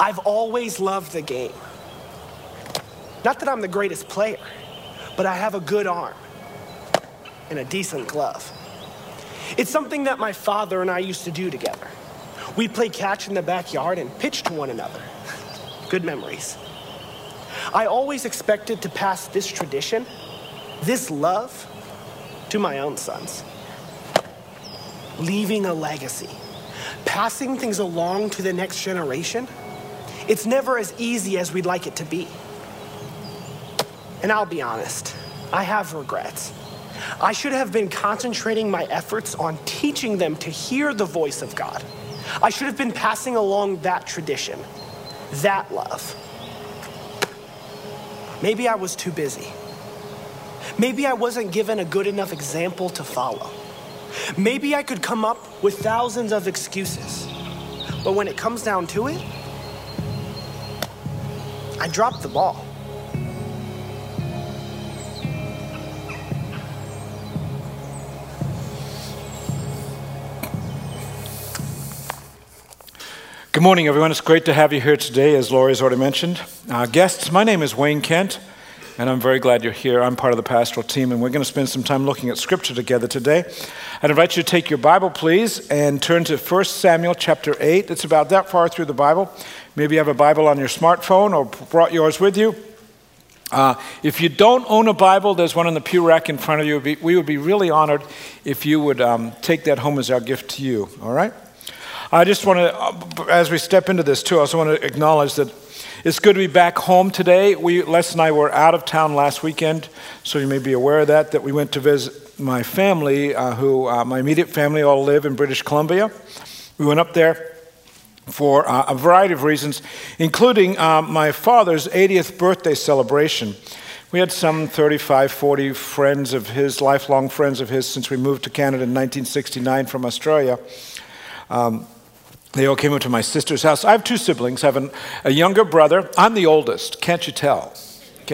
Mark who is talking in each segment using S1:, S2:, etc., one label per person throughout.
S1: I've always loved the game. Not that I'm the greatest player, but I have a good arm and a decent glove. It's something that my father and I used to do together. We'd play catch in the backyard and pitch to one another. Good memories. I always expected to pass this tradition, this love, to my own sons. Leaving a legacy, passing things along to the next generation, it's never as easy as we'd like it to be. And I'll be honest, I have regrets. I should have been concentrating my efforts on teaching them to hear the voice of God. I should have been passing along that tradition, that love. Maybe I was too busy. Maybe I wasn't given a good enough example to follow. Maybe I could come up with thousands of excuses. But when it comes down to it, I dropped the ball.
S2: Good morning, everyone. It's great to have you here today, as Laurie has already mentioned. Uh, guests, my name is Wayne Kent, and I'm very glad you're here. I'm part of the pastoral team, and we're going to spend some time looking at Scripture together today. I'd invite you to take your Bible, please, and turn to 1 Samuel chapter 8. It's about that far through the Bible. Maybe you have a Bible on your smartphone or brought yours with you. Uh, if you don't own a Bible, there's one in the pew rack in front of you. We would be really honored if you would um, take that home as our gift to you, all right? I just want to, as we step into this too, I also want to acknowledge that it's good to be back home today. We, Les and I were out of town last weekend, so you may be aware of that, that we went to visit my family, uh, who, uh, my immediate family all live in British Columbia. We went up there for uh, a variety of reasons, including uh, my father's 80th birthday celebration. We had some 35, 40 friends of his, lifelong friends of his, since we moved to Canada in 1969 from Australia. Um, they all came up to my sister's house. I have two siblings. I have an, a younger brother. I'm the oldest. Can't you tell?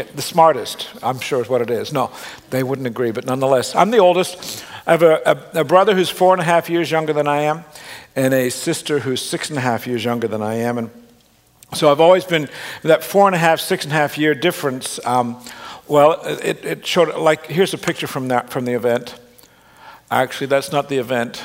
S2: the smartest, I'm sure is what it is. No, they wouldn't agree, but nonetheless, I'm the oldest. I have a, a, a, brother who's four and a half years younger than I am, and a sister who's six and a half years younger than I am. And so I've always been that four and a half, six and a half year difference. Um, well, it, it showed, like, here's a picture from, that, from the event. Actually, that's not the event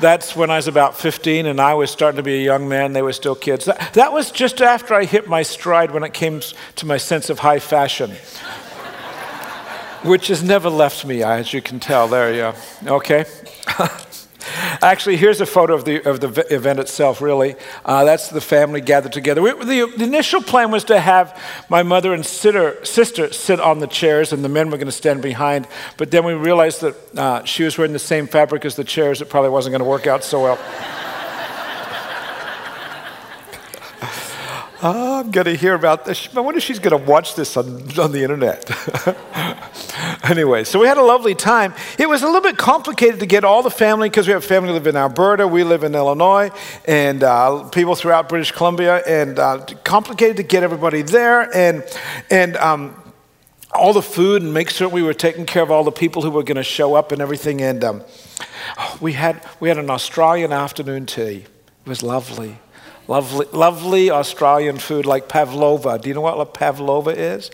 S2: that's when I was about 15 and I was starting to be a young man. They were still kids. That, that was just after I hit my stride when it came to my sense of high fashion, which has never left me, as you can tell. There you go. Okay. Actually, here's a photo of the, of the event itself, really. Uh, that's the family gathered together. We, the, the, initial plan was to have my mother and sister, sister sit on the chairs, and the men were going to stand behind. But then we realized that uh, she was wearing the same fabric as the chairs. It probably wasn't going to work out so well. Oh, I'm going to hear about this. I wonder if she's going to watch this on, on the internet. anyway, so we had a lovely time. It was a little bit complicated to get all the family because we have family live in Alberta, we live in Illinois, and uh, people throughout British Columbia, and uh, complicated to get everybody there. And, and um, all the food and make sure we were taking care of all the people who were going to show up and everything. And um, we, had, we had an Australian afternoon tea. It was lovely. Lovely, lovely Australian food like pavlova. Do you know what pavlova is?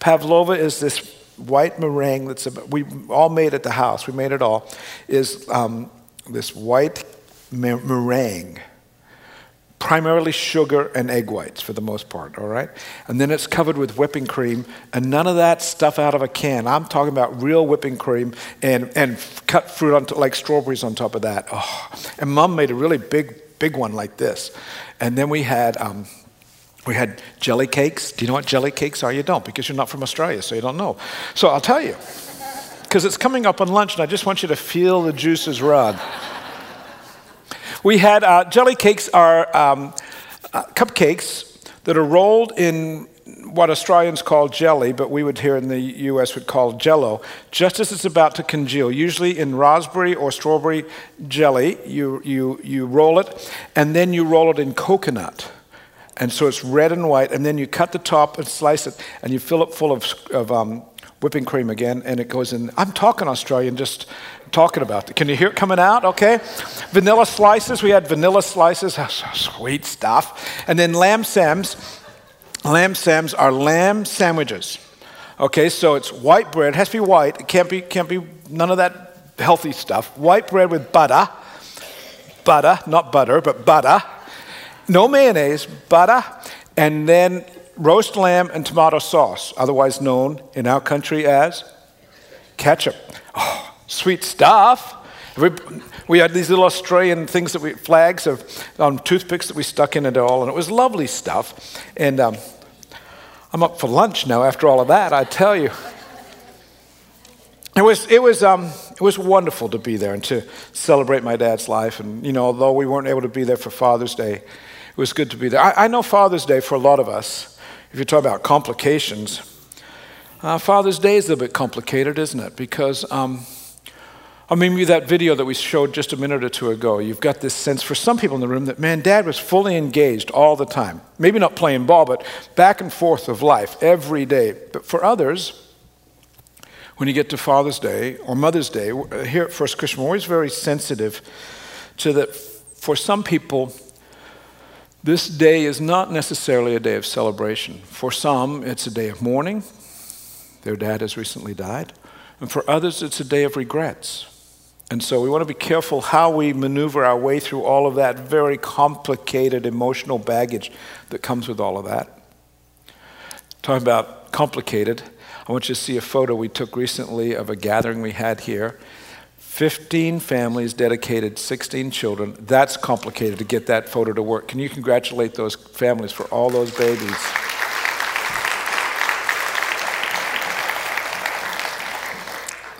S2: Pavlova is this white meringue that's a, we all made at the house. We made it all. Is um, this white meringue, primarily sugar and egg whites for the most part. All right, and then it's covered with whipping cream, and none of that stuff out of a can. I'm talking about real whipping cream and and cut fruit on like strawberries on top of that. Oh, and Mom made a really big big one like this. And then we had, um, we had jelly cakes. Do you know what jelly cakes are? You don't, because you're not from Australia, so you don't know. So I'll tell you, because it's coming up on lunch, and I just want you to feel the juices run. we had uh, jelly cakes are um, uh, cupcakes that are rolled in what Australians call jelly, but we would here in the US would call jello, just as it's about to congeal. Usually in raspberry or strawberry jelly, you, you, you roll it, and then you roll it in coconut. And so it's red and white, and then you cut the top and slice it, and you fill it full of, of um, whipping cream again, and it goes in. I'm talking Australian, just talking about it. Can you hear it coming out? Okay. Vanilla slices. We had vanilla slices. Sweet stuff. And then lamb sams. Lamb sams are lamb sandwiches. Okay, so it's white bread. It has to be white. It can't be, can't be none of that healthy stuff. White bread with butter. Butter, not butter, but butter. No mayonnaise, butter. And then roast lamb and tomato sauce, otherwise known in our country as ketchup. Oh, sweet stuff. We, we had these little Australian things that we, flags of um, toothpicks that we stuck in it all, and it was lovely stuff. And um, I'm up for lunch now after all of that, I tell you. It was, it, was, um, it was wonderful to be there and to celebrate my dad's life. And, you know, although we weren't able to be there for Father's Day, it was good to be there. I, I know Father's Day for a lot of us if you talk about complications, uh, Father's Day is a bit complicated, isn't it? Because, um, I mean, that video that we showed just a minute or two ago, you've got this sense for some people in the room that, man, dad was fully engaged all the time. Maybe not playing ball, but back and forth of life every day. But for others, when you get to Father's Day or Mother's Day, uh, here at First Christian, we're always very sensitive to that for some people, this day is not necessarily a day of celebration. For some, it's a day of mourning. Their dad has recently died. And for others, it's a day of regrets. And so we want to be careful how we maneuver our way through all of that very complicated emotional baggage that comes with all of that. Talking about complicated, I want you to see a photo we took recently of a gathering we had here. 15 families dedicated 16 children. That's complicated to get that photo to work. Can you congratulate those families for all those babies?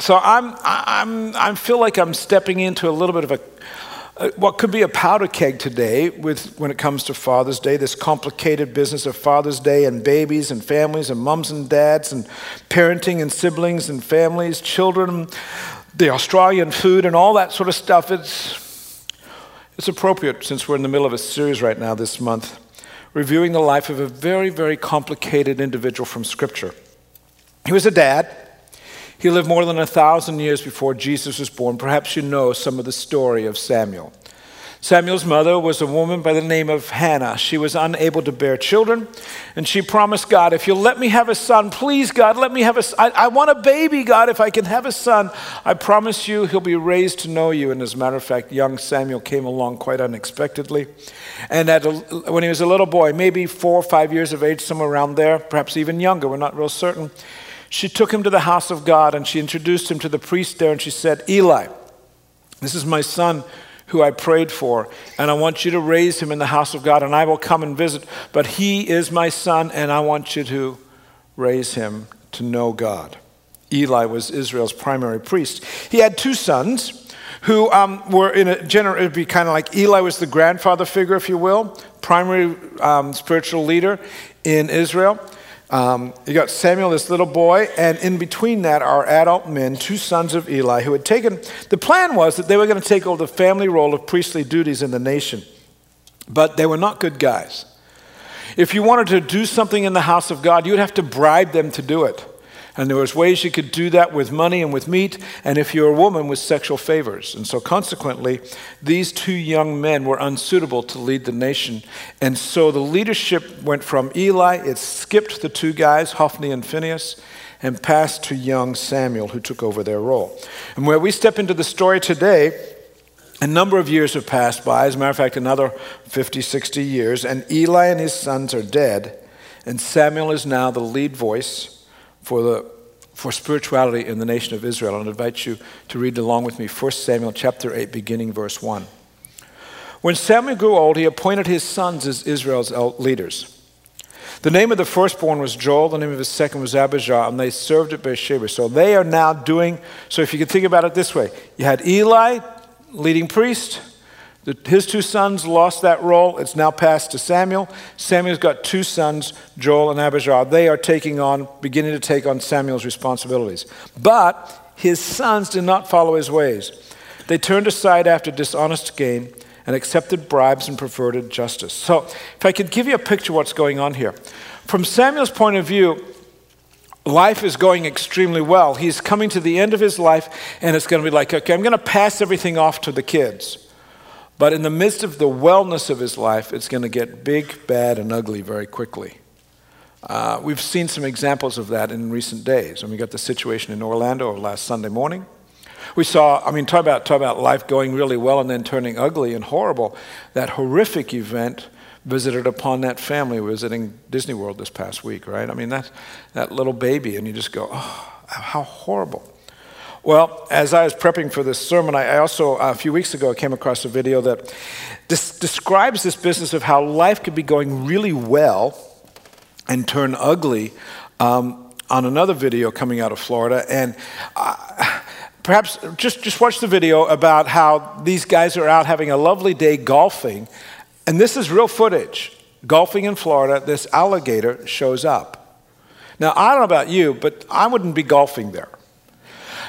S2: So I'm, I'm, I feel like I'm stepping into a little bit of a, what could be a powder keg today with when it comes to Father's Day, this complicated business of Father's Day and babies and families and mums and dads and parenting and siblings and families, children, the Australian food and all that sort of stuff. It's, it's appropriate since we're in the middle of a series right now this month, reviewing the life of a very, very complicated individual from Scripture. He was a dad. He lived more than a thousand years before Jesus was born. Perhaps you know some of the story of Samuel. Samuel's mother was a woman by the name of Hannah. She was unable to bear children, and she promised God, If you'll let me have a son, please, God, let me have a I, I want a baby, God. If I can have a son, I promise you he'll be raised to know you. And as a matter of fact, young Samuel came along quite unexpectedly. And a, when he was a little boy, maybe four or five years of age, somewhere around there, perhaps even younger, we're not real certain, she took him to the house of God and she introduced him to the priest there, and she said, Eli, this is my son who I prayed for, and I want you to raise him in the house of God, and I will come and visit. But he is my son, and I want you to raise him to know God. Eli was Israel's primary priest. He had two sons who um, were in a general, it would be kind of like Eli was the grandfather figure, if you will, primary um, spiritual leader in Israel. Um, you got Samuel, this little boy, and in between that are adult men, two sons of Eli, who had taken. The plan was that they were going to take over the family role of priestly duties in the nation, but they were not good guys. If you wanted to do something in the house of God, you would have to bribe them to do it. And there was ways you could do that with money and with meat, and if you're a woman, with sexual favors. And so consequently, these two young men were unsuitable to lead the nation. And so the leadership went from Eli, it skipped the two guys, Hophni and Phineas, and passed to young Samuel, who took over their role. And where we step into the story today, a number of years have passed by, as a matter of fact, another 50, 60 years, and Eli and his sons are dead, and Samuel is now the lead voice for, the, for spirituality in the nation of Israel. And I invite you to read along with me 1 Samuel chapter 8, beginning verse 1. When Samuel grew old, he appointed his sons as Israel's leaders. The name of the firstborn was Joel, the name of his second was Abijah, and they served at Beersheba. So they are now doing, so if you can think about it this way you had Eli, leading priest, the, his two sons lost that role. It's now passed to Samuel. Samuel's got two sons, Joel and Abijah. They are taking on, beginning to take on Samuel's responsibilities. But his sons did not follow his ways. They turned aside after dishonest gain and accepted bribes and perverted justice. So, if I could give you a picture of what's going on here. From Samuel's point of view, life is going extremely well. He's coming to the end of his life, and it's going to be like, okay, I'm going to pass everything off to the kids. But in the midst of the wellness of his life, it's going to get big, bad, and ugly very quickly. Uh, we've seen some examples of that in recent days. And we got the situation in Orlando last Sunday morning. We saw, I mean, talk about, talk about life going really well and then turning ugly and horrible. That horrific event visited upon that family visiting Disney World this past week, right? I mean, that, that little baby, and you just go, oh, how horrible. Well, as I was prepping for this sermon, I also, a few weeks ago, came across a video that describes this business of how life could be going really well and turn ugly um, on another video coming out of Florida. And uh, perhaps just, just watch the video about how these guys are out having a lovely day golfing. And this is real footage. Golfing in Florida, this alligator shows up. Now, I don't know about you, but I wouldn't be golfing there.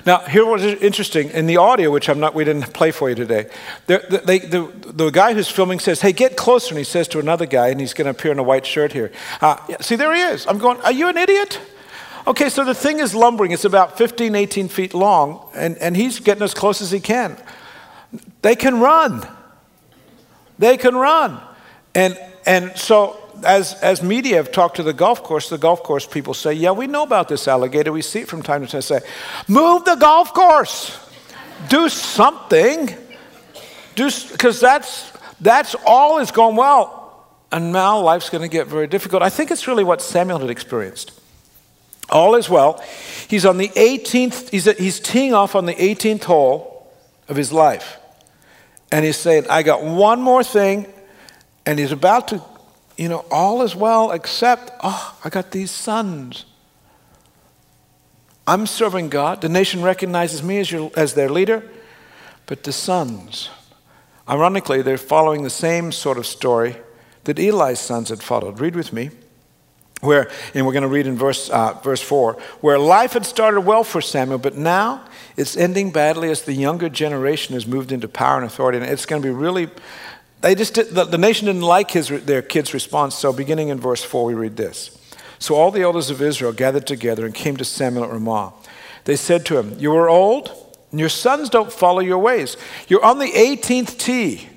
S2: Now, here was interesting in the audio, which I'm not, we didn't play for you today. The, the, the guy who's filming says, "Hey, get closer," and he says to another guy, and he's going to appear in a white shirt here. Uh, see, there he is. I'm going. Are you an idiot? Okay, so the thing is lumbering. It's about 15, 18 feet long, and, and he's getting as close as he can. They can run. They can run. And, and so as, as media have talked to the golf course, the golf course people say, Yeah, we know about this alligator. We see it from time to time. Say, Move the golf course. Do something. Do Because that's, that's all is going well. And now life's going to get very difficult. I think it's really what Samuel had experienced. All is well. He's on the 18th, he's, he's teeing off on the 18th hole of his life. And he's saying, I got one more thing. And he's about to you know, all is well except, oh, I got these sons. I'm serving God. The nation recognizes me as, your, as their leader, but the sons, ironically, they're following the same sort of story that Eli's sons had followed. Read with me. Where, and we're going to read in verse, uh, verse 4, where life had started well for Samuel, but now it's ending badly as the younger generation has moved into power and authority. And it's going to be really they just did, the, the nation didn't like his, their kid's response, so beginning in verse 4, we read this. So all the elders of Israel gathered together and came to Samuel at Ramah. They said to him, You are old, and your sons don't follow your ways. You're on the 18th tee,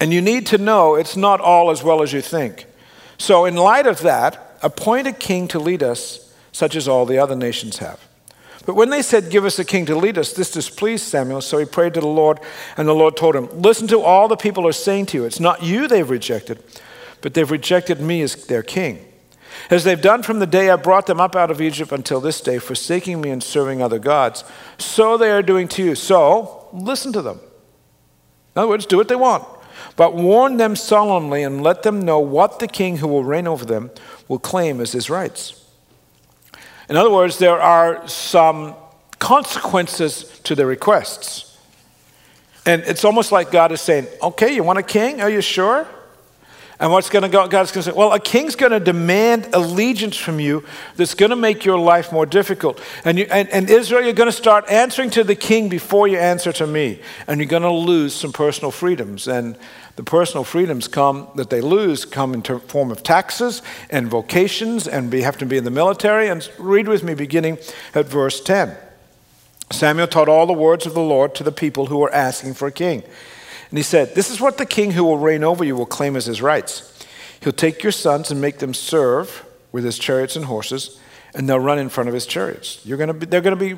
S2: and you need to know it's not all as well as you think. So, in light of that, appoint a king to lead us, such as all the other nations have. But when they said, Give us a king to lead us, this displeased Samuel. So he prayed to the Lord, and the Lord told him, Listen to all the people are saying to you. It's not you they've rejected, but they've rejected me as their king. As they've done from the day I brought them up out of Egypt until this day, forsaking me and serving other gods, so they are doing to you. So listen to them. In other words, do what they want. But warn them solemnly and let them know what the king who will reign over them will claim as his rights. In other words, there are some consequences to the requests. And it's almost like God is saying, okay, you want a king? Are you sure? And what's going to go? God's going to say, well, a king's going to demand allegiance from you that's going to make your life more difficult. And, you, and, and Israel, you're going to start answering to the king before you answer to me. And you're going to lose some personal freedoms. And the personal freedoms come that they lose come in form of taxes and vocations, and we have to be in the military. And read with me beginning at verse 10. Samuel taught all the words of the Lord to the people who were asking for a king. And he said, This is what the king who will reign over you will claim as his rights. He'll take your sons and make them serve with his chariots and horses, and they'll run in front of his chariots. You're to be, they're to be,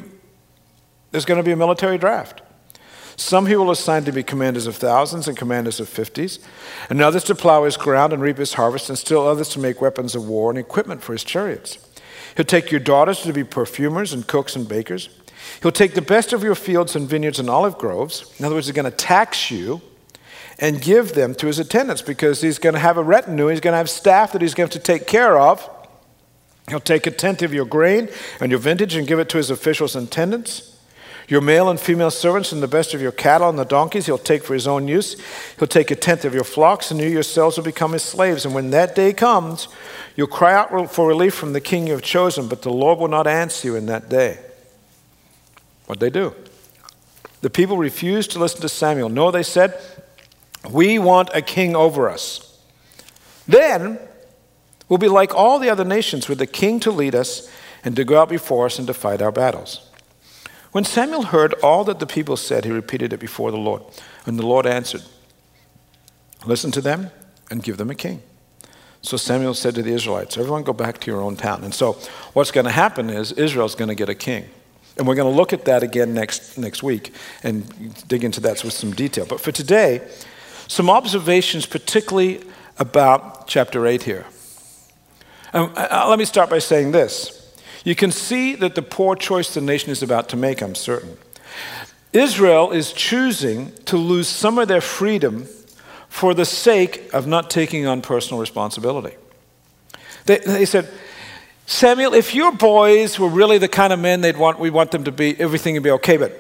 S2: there's going to be a military draft. Some he will assign to be commanders of thousands and commanders of fifties, and others to plow his ground and reap his harvest, and still others to make weapons of war and equipment for his chariots. He'll take your daughters to be perfumers and cooks and bakers. He'll take the best of your fields and vineyards and olive groves. In other words, he's going to tax you and give them to his attendants because he's going to have a retinue, he's going to have staff that he's going to to take care of. He'll take a tenth of your grain and your vintage and give it to his officials and attendants. Your male and female servants and the best of your cattle and the donkeys he'll take for his own use. He'll take a tenth of your flocks, and you yourselves will become his slaves. And when that day comes, you'll cry out for relief from the king you have chosen, but the Lord will not answer you in that day. What they do? The people refused to listen to Samuel. No, they said, We want a king over us. Then we'll be like all the other nations with a king to lead us and to go out before us and to fight our battles. When Samuel heard all that the people said, he repeated it before the Lord. And the Lord answered, Listen to them and give them a king. So Samuel said to the Israelites, Everyone go back to your own town. And so what's going to happen is Israel's going to get a king. And we're going to look at that again next, next week and dig into that with some detail. But for today, some observations, particularly about chapter 8 here. And uh, let me start by saying this. You can see that the poor choice the nation is about to make, I'm certain. Israel is choosing to lose some of their freedom for the sake of not taking on personal responsibility. They, they said, Samuel, if your boys were really the kind of men they'd want, we want them to be, everything would be okay, but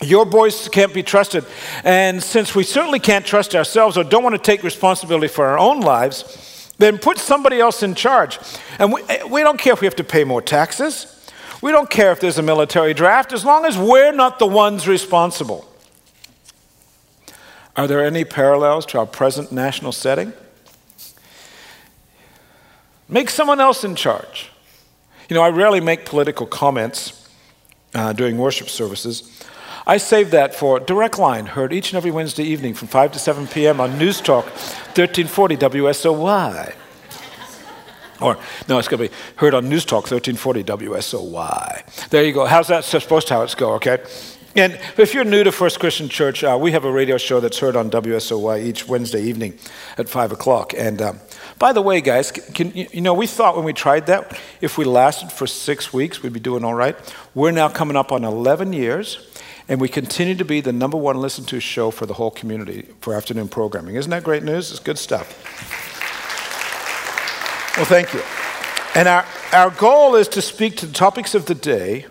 S2: your boys can't be trusted. And since we certainly can't trust ourselves or don't want to take responsibility for our own lives, then put somebody else in charge. And we, eh, we don't care if we have to pay more taxes. We don't care if there's a military draft, as long as we're not the ones responsible. Are there any parallels to our present national setting? Make someone else in charge. You know, I rarely make political comments uh, during worship services. I save that for Direct Line, heard each and every Wednesday evening from 5 to 7 p.m. on News Talk 1340 WSOY. Or, no, it's going to be heard on News Talk 1340 WSOY. There you go. How's that supposed to how it's go, okay? And if you're new to First Christian Church, uh, we have a radio show that's heard on WSOY each Wednesday evening at 5 o'clock. And um, by the way, guys, can, you know, we thought when we tried that, if we lasted for six weeks, we'd be doing all right. We're now coming up on 11 years, and we continue to be the number one listened to show for the whole community for afternoon programming. Isn't that great news? It's good stuff. Well, thank you. And our, our goal is to speak to the topics of the day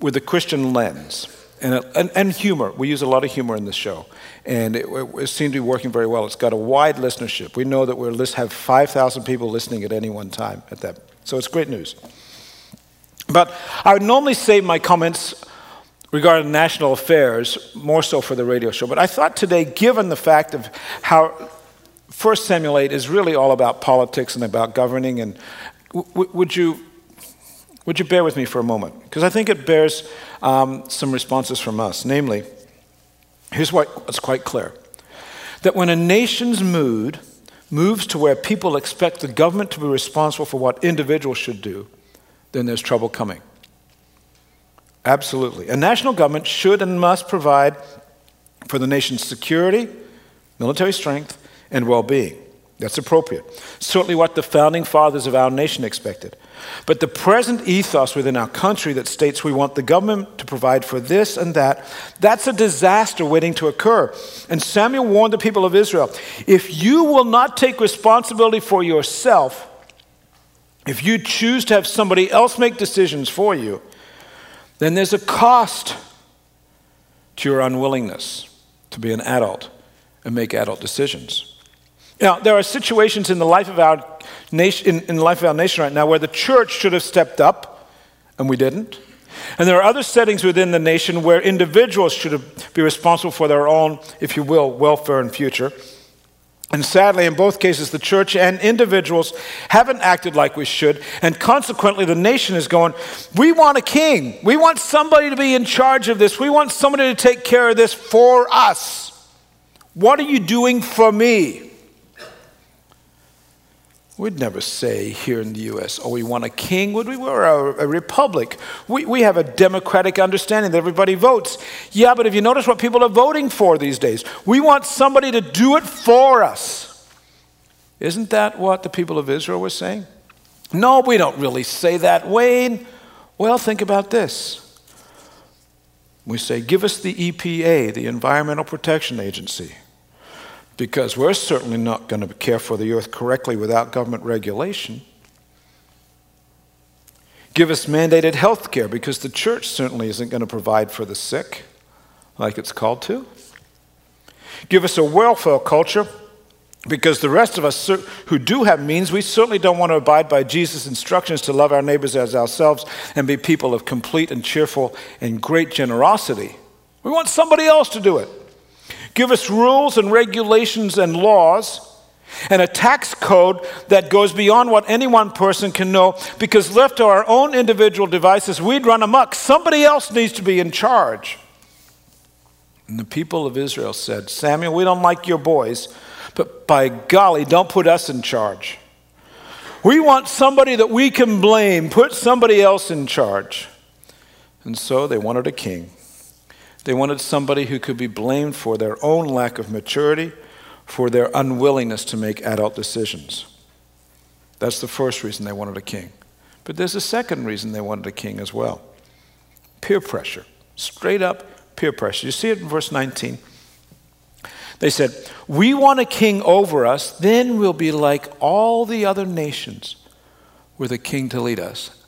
S2: with a Christian lens and, and, and, humor. We use a lot of humor in this show, and it, it, seems to be working very well. It's got a wide listenership. We know that we have 5,000 people listening at any one time at that, so it's great news. But I would normally save my comments regarding national affairs more so for the radio show. But I thought today, given the fact of how First Samuel 8 is really all about politics and about governing, and w- would you would you bear with me for a moment? Because I think it bears um, some responses from us. Namely, here's what's quite clear that when a nation's mood moves to where people expect the government to be responsible for what individuals should do, then there's trouble coming. Absolutely. A national government should and must provide for the nation's security, military strength, and well being. That's appropriate. Certainly what the founding fathers of our nation expected. But the present ethos within our country that states we want the government to provide for this and that, that's a disaster waiting to occur. And Samuel warned the people of Israel if you will not take responsibility for yourself, if you choose to have somebody else make decisions for you, then there's a cost to your unwillingness to be an adult and make adult decisions. Now, there are situations in the life of our nation, in, in the life of our nation right now where the church should have stepped up, and we didn't. And there are other settings within the nation where individuals should be responsible for their own, if you will, welfare and future. And sadly, in both cases, the church and individuals haven't acted like we should. And consequently, the nation is going, We want a king. We want somebody to be in charge of this. We want somebody to take care of this for us. What are you doing for me? We'd never say here in the U.S., oh, we want a king, would we? We're a, a, republic. We, we have a democratic understanding that everybody votes. Yeah, but if you notice what people are voting for these days? We want somebody to do it for us. Isn't that what the people of Israel were saying? No, we don't really say that, Wayne. Well, think about this. We say, give us the EPA, the Environmental Protection Agency because we're certainly not going to care for the earth correctly without government regulation. Give us mandated health care because the church certainly isn't going to provide for the sick like it's called to. Give us a welfare culture because the rest of us who do have means, we certainly don't want to abide by Jesus' instructions to love our neighbors as ourselves and be people of complete and cheerful and great generosity. We want somebody else to do it. Give us rules and regulations and laws and a tax code that goes beyond what any one person can know because left to our own individual devices, we'd run amok. Somebody else needs to be in charge. And the people of Israel said, Samuel, we don't like your boys, but by golly, don't put us in charge. We want somebody that we can blame. Put somebody else in charge. And so they wanted a king. They wanted somebody who could be blamed for their own lack of maturity, for their unwillingness to make adult decisions. That's the first reason they wanted a king. But there's a second reason they wanted a king as well peer pressure. Straight up peer pressure. You see it in verse 19. They said, We want a king over us, then we'll be like all the other nations with a king to lead us.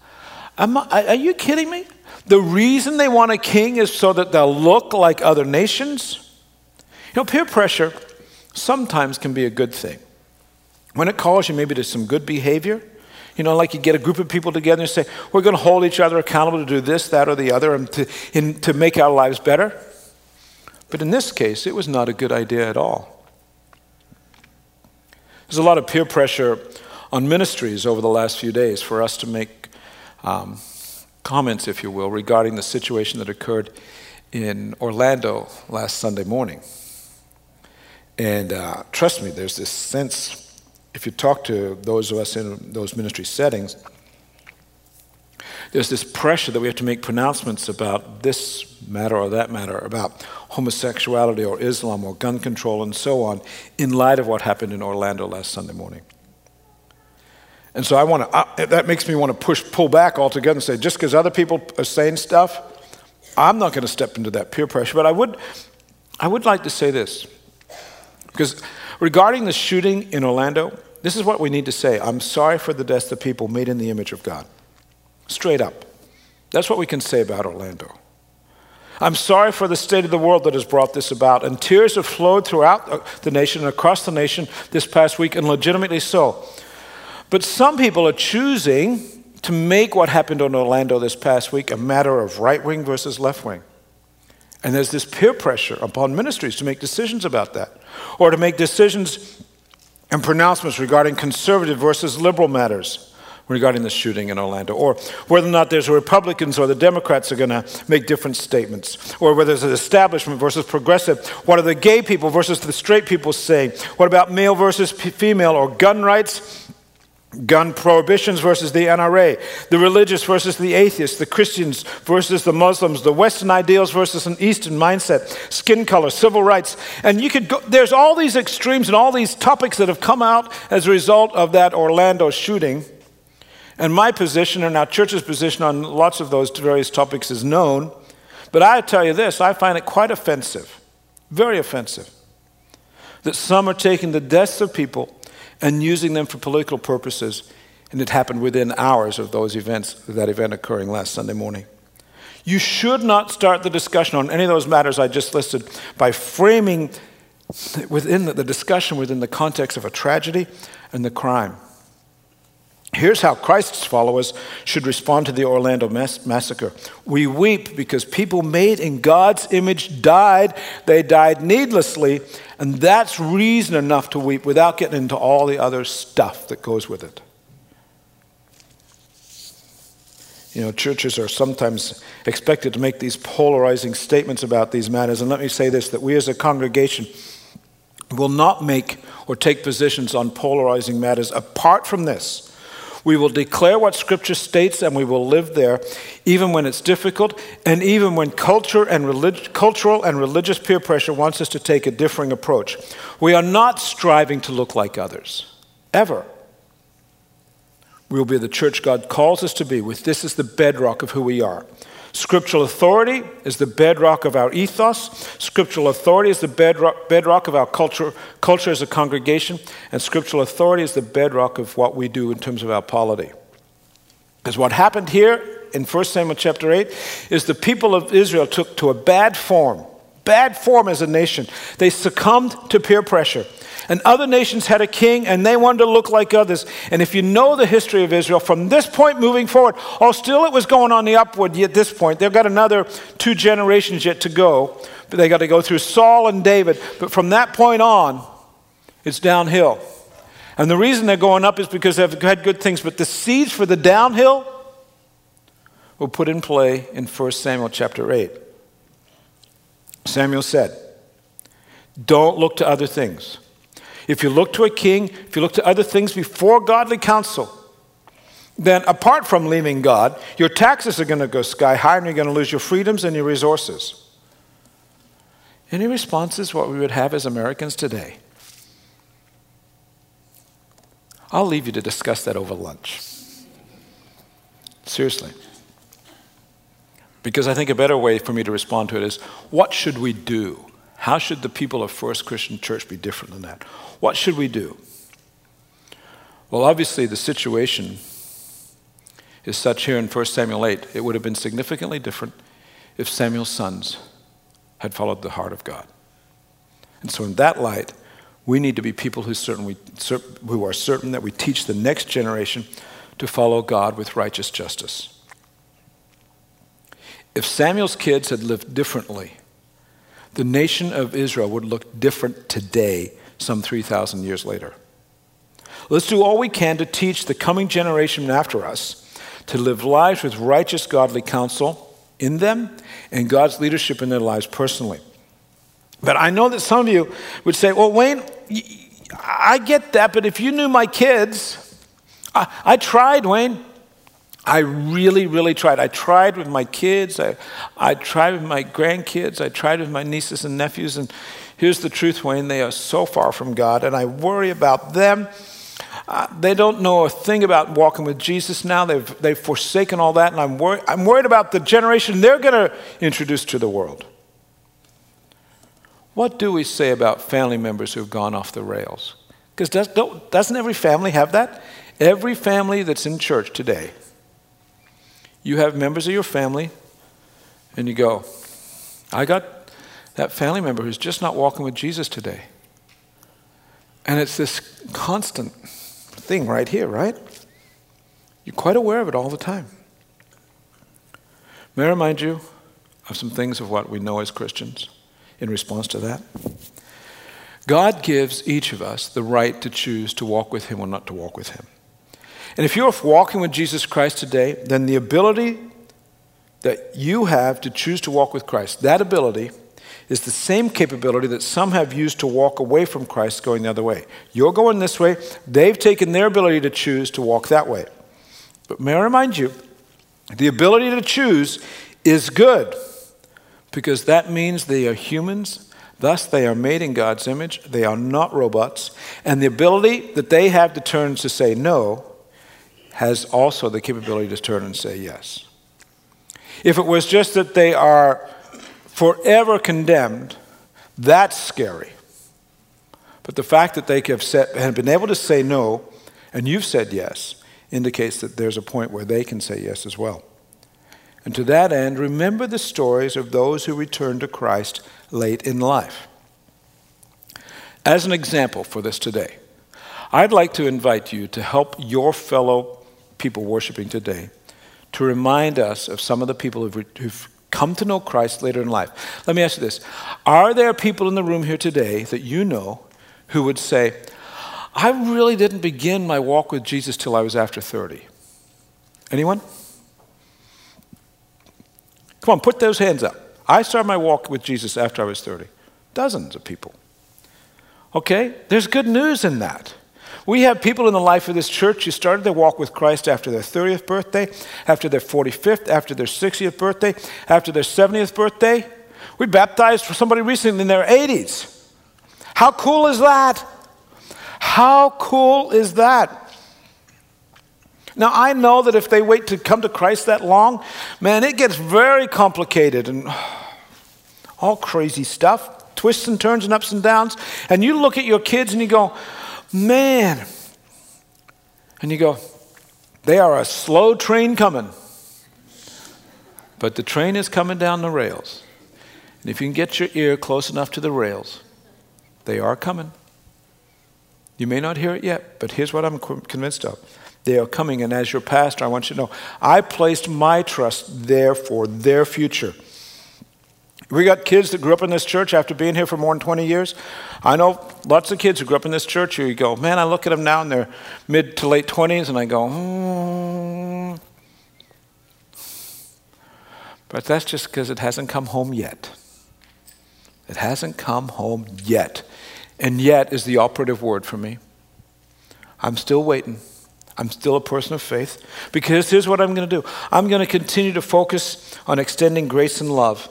S2: I, are you kidding me? The reason they want a king is so that they'll look like other nations. You know, peer pressure sometimes can be a good thing. When it calls you maybe to some good behavior, you know, like you get a group of people together and say, we're going to hold each other accountable to do this, that, or the other, and to, to make our lives better. But in this case, it was not a good idea at all. There's a lot of peer pressure on ministries over the last few days for us to make um, comments, if you will, regarding the situation that occurred in Orlando last Sunday morning. And uh, trust me, there's this sense, if you talk to those of us in those ministry settings, there's this pressure that we have to make pronouncements about this matter or that matter, about homosexuality or Islam or gun control and so on, in light of what happened in Orlando last Sunday morning. And so I want to, that makes me want to push, pull back altogether and say, just because other people are saying stuff, I'm not going to step into that peer pressure. But I would, I would like to say this. Because regarding the shooting in Orlando, this is what we need to say I'm sorry for the deaths of people made in the image of God. Straight up. That's what we can say about Orlando. I'm sorry for the state of the world that has brought this about. And tears have flowed throughout the nation and across the nation this past week, and legitimately so. But some people are choosing to make what happened in Orlando this past week a matter of right wing versus left wing. And there's this peer pressure upon ministries to make decisions about that or to make decisions and pronouncements regarding conservative versus liberal matters regarding the shooting in Orlando, or whether or not there's the Republicans or the Democrats are going to make different statements, or whether there's an establishment versus progressive. What are the gay people versus the straight people saying? What about male versus female, or gun rights gun prohibitions versus the NRA, the religious versus the atheists, the Christians versus the Muslims, the Western ideals versus an Eastern mindset, skin color, civil rights. And you could go, there's all these extremes and all these topics that have come out as a result of that Orlando shooting. And my position and our church's position on lots of those various topics is known. But I tell you this, I find it quite offensive, very offensive, that some are taking the deaths of people and using them for political purposes. And it happened within hours of those events, that event occurring last Sunday morning. You should not start the discussion on any of those matters I just listed by framing within the discussion within the context of a tragedy and the crime. Here's how Christ's followers should respond to the Orlando mass- massacre. We weep because people made in God's image died. They died needlessly, and that's reason enough to weep without getting into all the other stuff that goes with it. You know, churches are sometimes expected to make these polarizing statements about these matters. And let me say this that we as a congregation will not make or take positions on polarizing matters apart from this we will declare what Scripture states and we will live there, even when it's difficult and even when culture and relig- cultural and religious peer pressure wants us to take a differing approach. We are not striving to look like others, ever. We will be the church God calls us to be, with this as the bedrock of who we are. Scriptural authority is the bedrock of our ethos. Scriptural authority is the bedrock, bedrock of our culture, culture as a congregation. And scriptural authority is the bedrock of what we do in terms of our polity. Because what happened here in 1 Samuel chapter 8 is the people of Israel took to a bad form, bad form as a nation. They succumbed to peer pressure. And other nations had a king and they wanted to look like others. And if you know the history of Israel, from this point moving forward, oh, still it was going on the upward at this point. They've got another two generations yet to go. But they got to go through Saul and David. But from that point on, it's downhill. And the reason they're going up is because they've had good things, but the seeds for the downhill were put in play in 1 Samuel chapter 8. Samuel said, Don't look to other things. If you look to a king, if you look to other things before godly counsel, then apart from leaving God, your taxes are going to go sky high and you're going to lose your freedoms and your resources. Any responses what we would have as Americans today? I'll leave you to discuss that over lunch. Seriously. Because I think a better way for me to respond to it is what should we do? How should the people of First Christian Church be different than that? What should we do? Well, obviously, the situation is such here in 1 Samuel 8, it would have been significantly different if Samuel's sons had followed the heart of God. And so, in that light, we need to be people who, certain we, who are certain that we teach the next generation to follow God with righteous justice. If Samuel's kids had lived differently, the nation of Israel would look different today, some 3,000 years later. Let's do all we can to teach the coming generation after us to live lives with righteous, godly counsel in them and God's leadership in their lives personally. But I know that some of you would say, well, Wayne, I get that, but if you knew my kids, I, I tried, Wayne. I really, really tried. I tried with my kids. I, I tried with my grandkids. I tried with my nieces and nephews. And here's the truth, Wayne they are so far from God, and I worry about them. Uh, they don't know a thing about walking with Jesus now. They've, they've forsaken all that, and I'm, wor- I'm worried about the generation they're going to introduce to the world. What do we say about family members who have gone off the rails? Because does, doesn't every family have that? Every family that's in church today, you have members of your family, and you go, I got that family member who's just not walking with Jesus today. And it's this constant thing right here, right? You're quite aware of it all the time. May I remind you of some things of what we know as Christians in response to that? God gives each of us the right to choose to walk with Him or not to walk with Him. And if you're walking with Jesus Christ today, then the ability that you have to choose to walk with Christ, that ability is the same capability that some have used to walk away from Christ going the other way. You're going this way, they've taken their ability to choose to walk that way. But may I remind you, the ability to choose is good because that means they are humans. Thus, they are made in God's image. They are not robots. And the ability that they have to turn to say no has also the capability to turn and say yes. If it was just that they are forever condemned, that's scary. But the fact that they have, have been able to say no and you've said yes indicates that there's a point where they can say yes as well. And to that end, remember the stories of those who returned to Christ late in life. As an example for this today, I'd like to invite you to help your fellow people worshiping today to remind us of some of the people who've, who've come to know Christ later in life. Let me ask you this Are there people in the room here today that you know who would say, I really didn't begin my walk with Jesus till I was after 30? Anyone? Come on, put those hands up. I started my walk with Jesus after I was 30. Dozens of people. Okay? There's good news in that. We have people in the life of this church who started their walk with Christ after their 30th birthday, after their 45th, after their 60th birthday, after their 70th birthday. We baptized somebody recently in their 80s. How cool is that? How cool is that? Now, I know that if they wait to come to Christ that long, man, it gets very complicated and all crazy stuff, twists and turns and ups and downs. And you look at your kids and you go, Man. And you go, they are a slow train coming. But the train is coming down the rails. And if you can get your ear close enough to the rails, they are coming. You may not hear it yet, but here's what I'm convinced of. They are coming, and as your pastor, I want you to know I placed my trust there for their future. We got kids that grew up in this church after being here for more than 20 years. I know lots of kids who grew up in this church who you go, man, I look at them now in their mid to late 20s and I go, hmm. But that's just because it hasn't come home yet. It hasn't come home yet. And yet is the operative word for me. I'm still waiting. I'm still a person of faith because here's what I'm going to do I'm going to continue to focus on extending grace and love.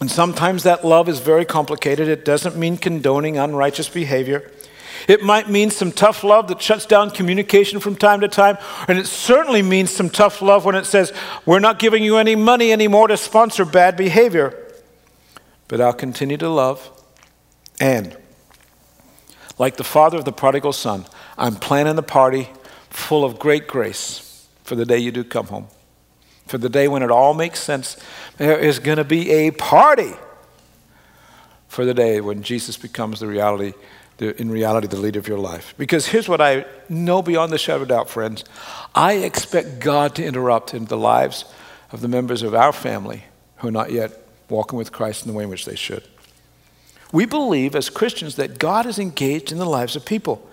S2: And sometimes that love is very complicated. It doesn't mean condoning unrighteous behavior. It might mean some tough love that shuts down communication from time to time. And it certainly means some tough love when it says, We're not giving you any money anymore to sponsor bad behavior. But I'll continue to love. And, like the father of the prodigal son, I'm planning the party full of great grace for the day you do come home. For the day when it all makes sense, there is going to be a party for the day when Jesus becomes the reality, the, in reality, the leader of your life. Because here's what I know beyond the shadow of doubt, friends. I expect God to interrupt in the lives of the members of our family who are not yet walking with Christ in the way in which they should. We believe as Christians that God is engaged in the lives of people.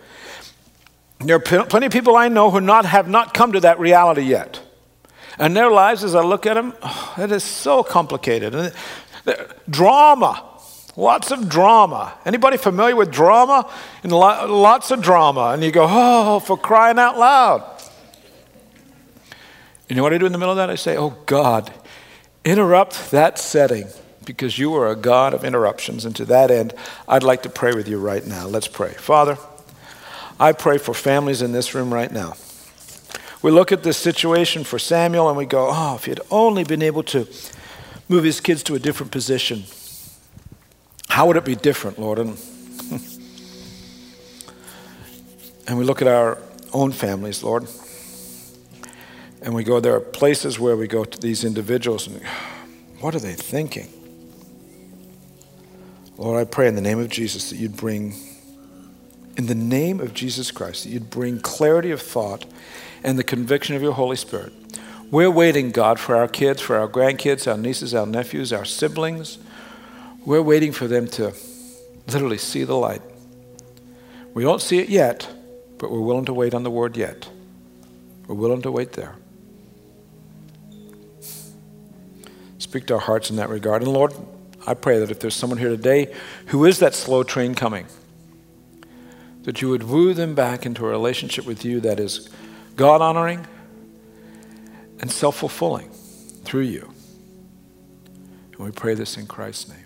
S2: There are plenty of people I know who not, have not come to that reality yet. And their lives, as I look at them, oh, it is so complicated. And drama, lots of drama. Anybody familiar with drama? And lots of drama. And you go, oh, for crying out loud. You know what I do in the middle of that? I say, oh, God, interrupt that setting because you are a God of interruptions. And to that end, I'd like to pray with you right now. Let's pray. Father, I pray for families in this room right now. We look at this situation for Samuel and we go, oh, if he had only been able to move his kids to a different position, how would it be different, Lord? And, and we look at our own families, Lord, and we go, there are places where we go to these individuals and what are they thinking? Lord, I pray in the name of Jesus that you'd bring in the name of Jesus Christ, that you'd bring clarity of thought and the conviction of your Holy Spirit. We're waiting, God, for our kids, for our grandkids, our nieces, our nephews, our siblings. We're waiting for them to literally see the light. We don't see it yet, but we're willing to wait on the word yet. We're willing to wait there. Speak to our hearts in that regard. And Lord, I pray that if there's someone here today who is that slow train coming, that you would woo them back into a relationship with you that is God honoring and self fulfilling through you. And we pray this in Christ's name.